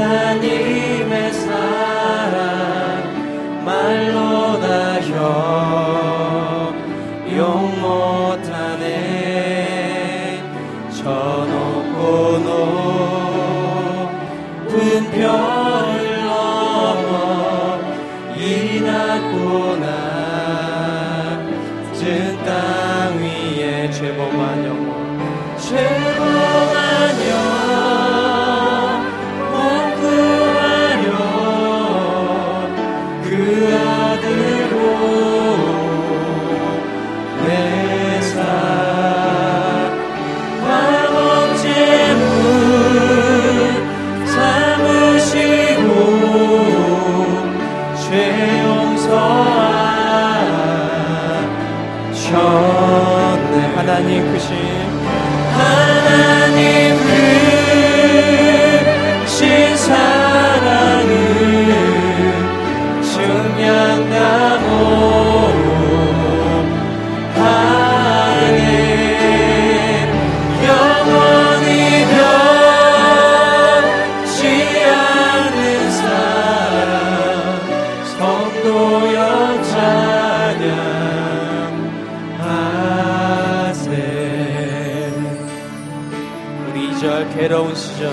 하 괴로운 시절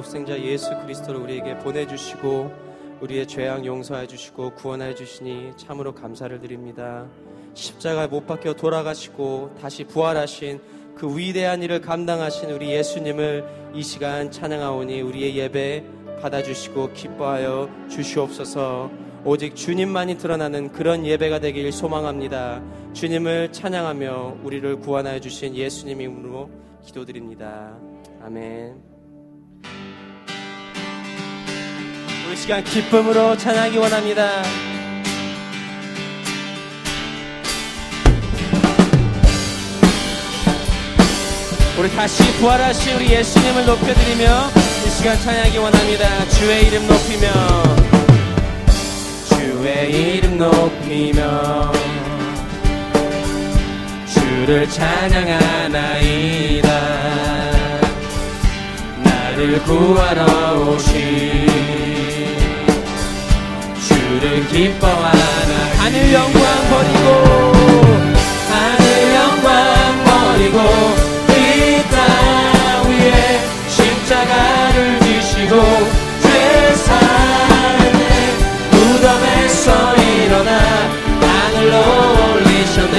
독생자 예수 그리스도를 우리에게 보내주시고 우리의 죄악 용서해 주시고 구원해 주시니 참으로 감사를 드립니다. 십자가에 못 박혀 돌아가시고 다시 부활하신 그 위대한 일을 감당하신 우리 예수님을 이 시간 찬양하오니 우리의 예배 받아주시고 기뻐하여 주시옵소서 오직 주님만이 드러나는 그런 예배가 되길 소망합니다. 주님을 찬양하며 우리를 구원하여 주신 예수님 이름으로 기도드립니다. 아멘. 우리 시간 기쁨으로 찬양하기 원합니다. 우리 다시 부활하신 우리 예수님을 높여드리며 이 시간 찬양하기 원합니다. 주의 이름 높이며 주의 이름 높이며 주를 찬양하나이다 나를 구하러 오신 주를 기뻐하나 하늘 영광 버리고 하늘 영광 버리고 이 땅 위에 십자가를 지시고 죄사함의 무덤에서 일어나 하늘로 올리셨네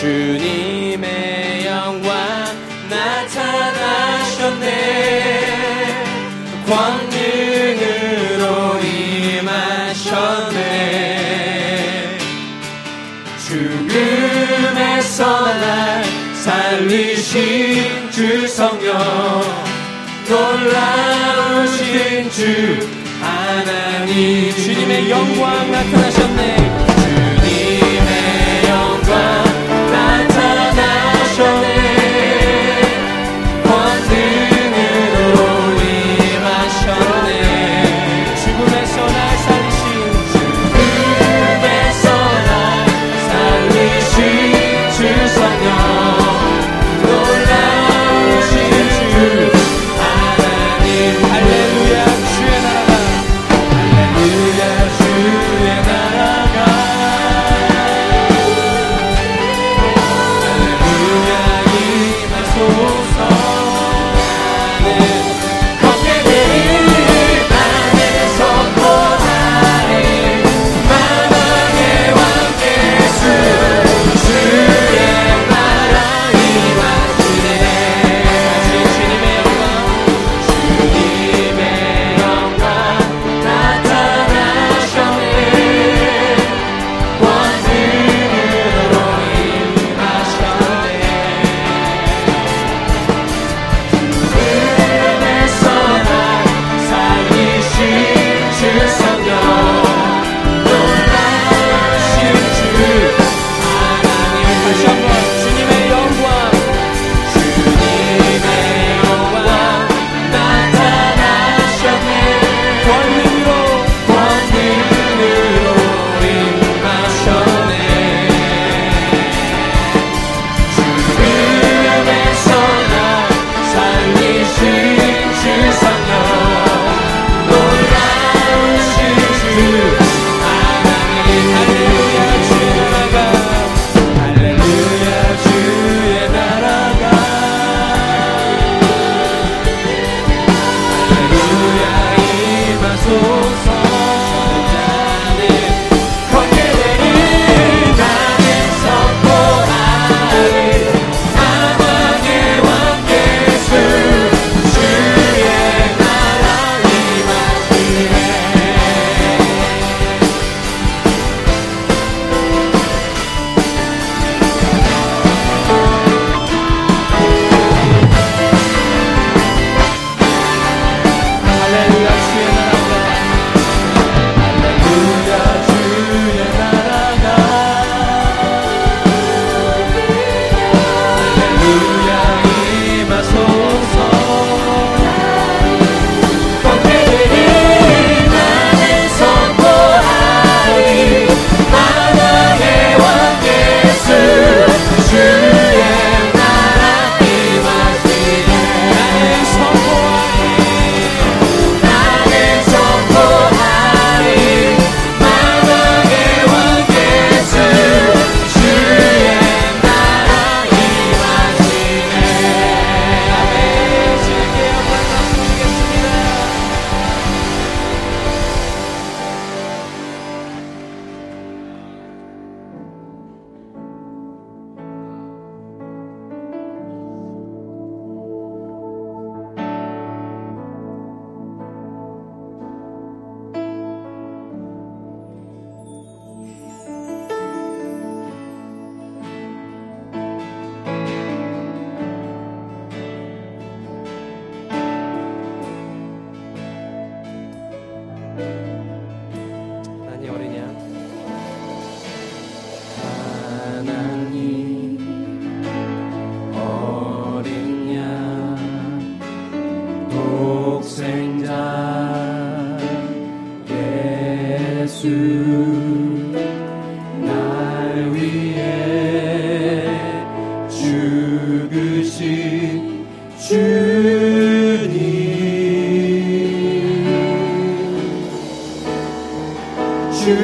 주님의 영광 나타나셨네. 광능으로 임하셨네. 죽음에서 날 살리신 주 성령 놀라우신 주 하나님. 주님의 영광 나타나셨네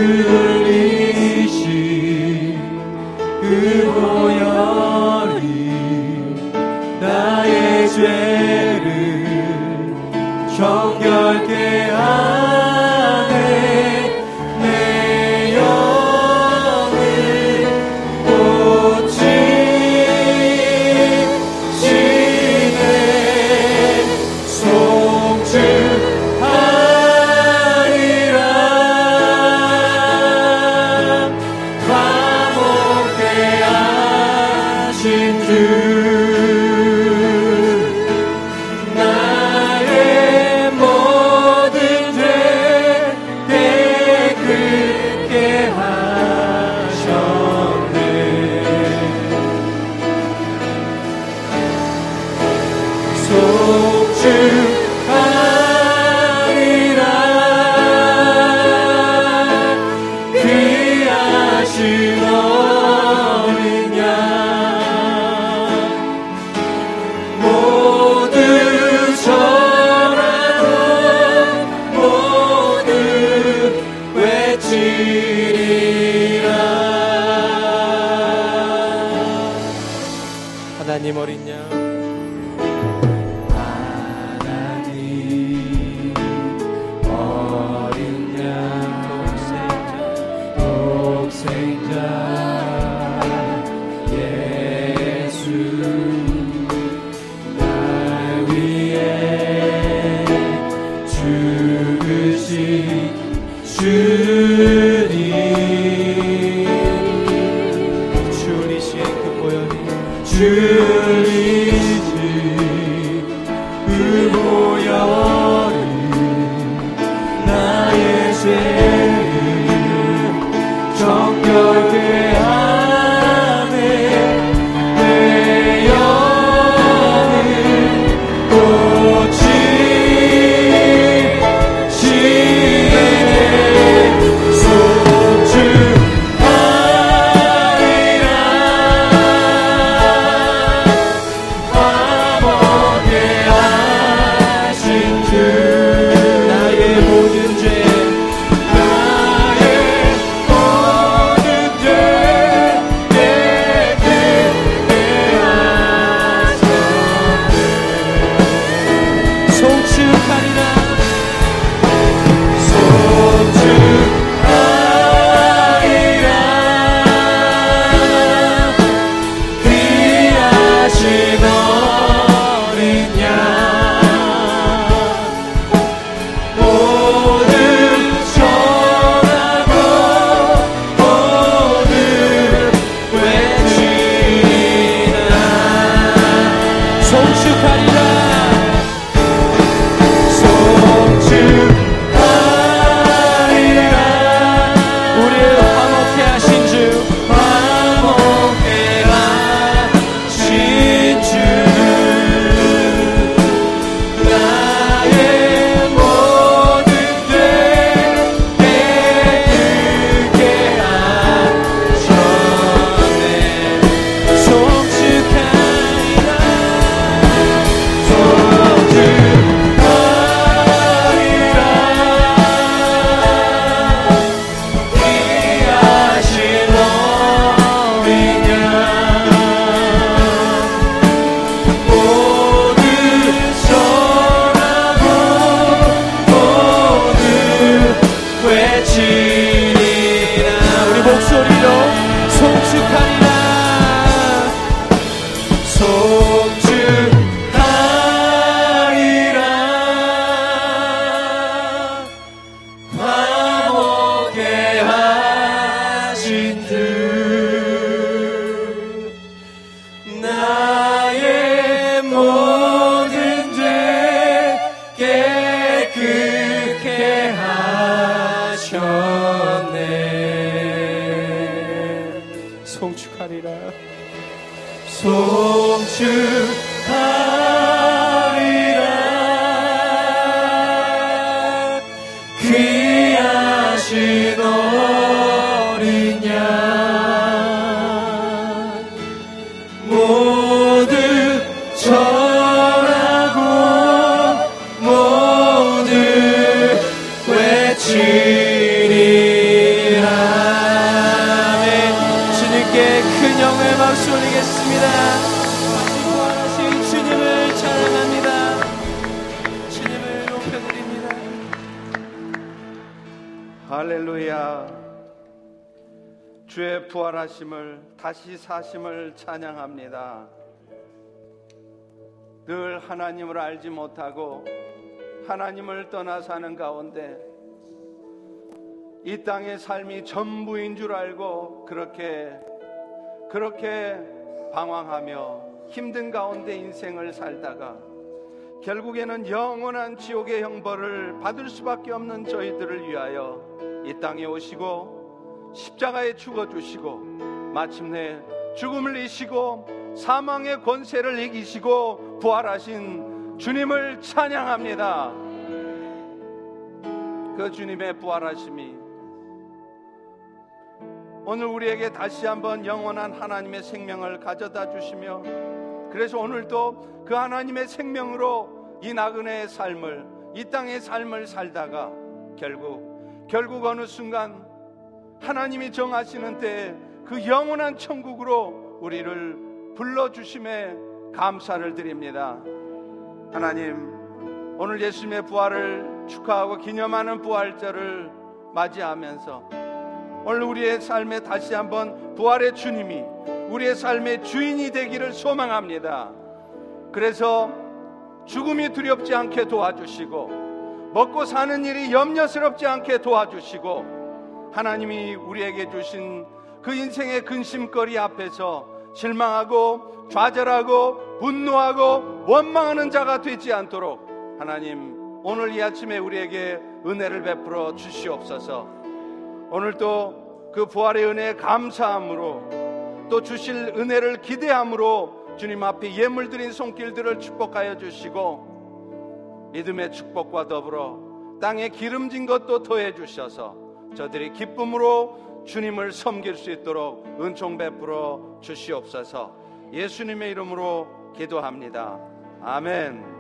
그리시 그 보혈 하나님 어린 양 again. 다시 사심을 찬양합니다. 늘 하나님을 알지 못하고 하나님을 떠나 사는 가운데 이 땅의 삶이 전부인 줄 알고 그렇게 그렇게 방황하며 힘든 가운데 인생을 살다가 결국에는 영원한 지옥의 형벌을 받을 수밖에 없는 저희들을 위하여 이 땅에 오시고 십자가에 죽어 주시고 마침내 죽음을 이시고 사망의 권세를 이기시고 부활하신 주님을 찬양합니다. 그 주님의 부활하심이 오늘 우리에게 다시 한번 영원한 하나님의 생명을 가져다 주시며 그래서 오늘도 그 하나님의 생명으로 이 나그네의 삶을 이 땅의 삶을 살다가 결국 결국 어느 순간 하나님이 정하시는 때에 그 영원한 천국으로 우리를 불러 주심에 감사를 드립니다. 하나님 오늘 예수님의 부활을 축하하고 기념하는 부활절을 맞이하면서 오늘 우리의 삶에 다시 한번 부활의 주님이 우리의 삶의 주인이 되기를 소망합니다. 그래서 죽음이 두렵지 않게 도와주시고 먹고 사는 일이 염려스럽지 않게 도와주시고 하나님이 우리에게 주신 그 인생의 근심거리 앞에서 실망하고 좌절하고 분노하고 원망하는 자가 되지 않도록 하나님 오늘 이 아침에 우리에게 은혜를 베풀어 주시옵소서. 오늘도 그 부활의 은혜에 감사함으로 또 주실 은혜를 기대함으로 주님 앞에 예물 드린 손길들을 축복하여 주시고 믿음의 축복과 더불어 땅에 기름진 것도 더해 주셔서 저들이 기쁨으로 주님을 섬길 수 있도록 은총 베풀어 주시옵소서 예수님의 이름으로 기도합니다. 아멘.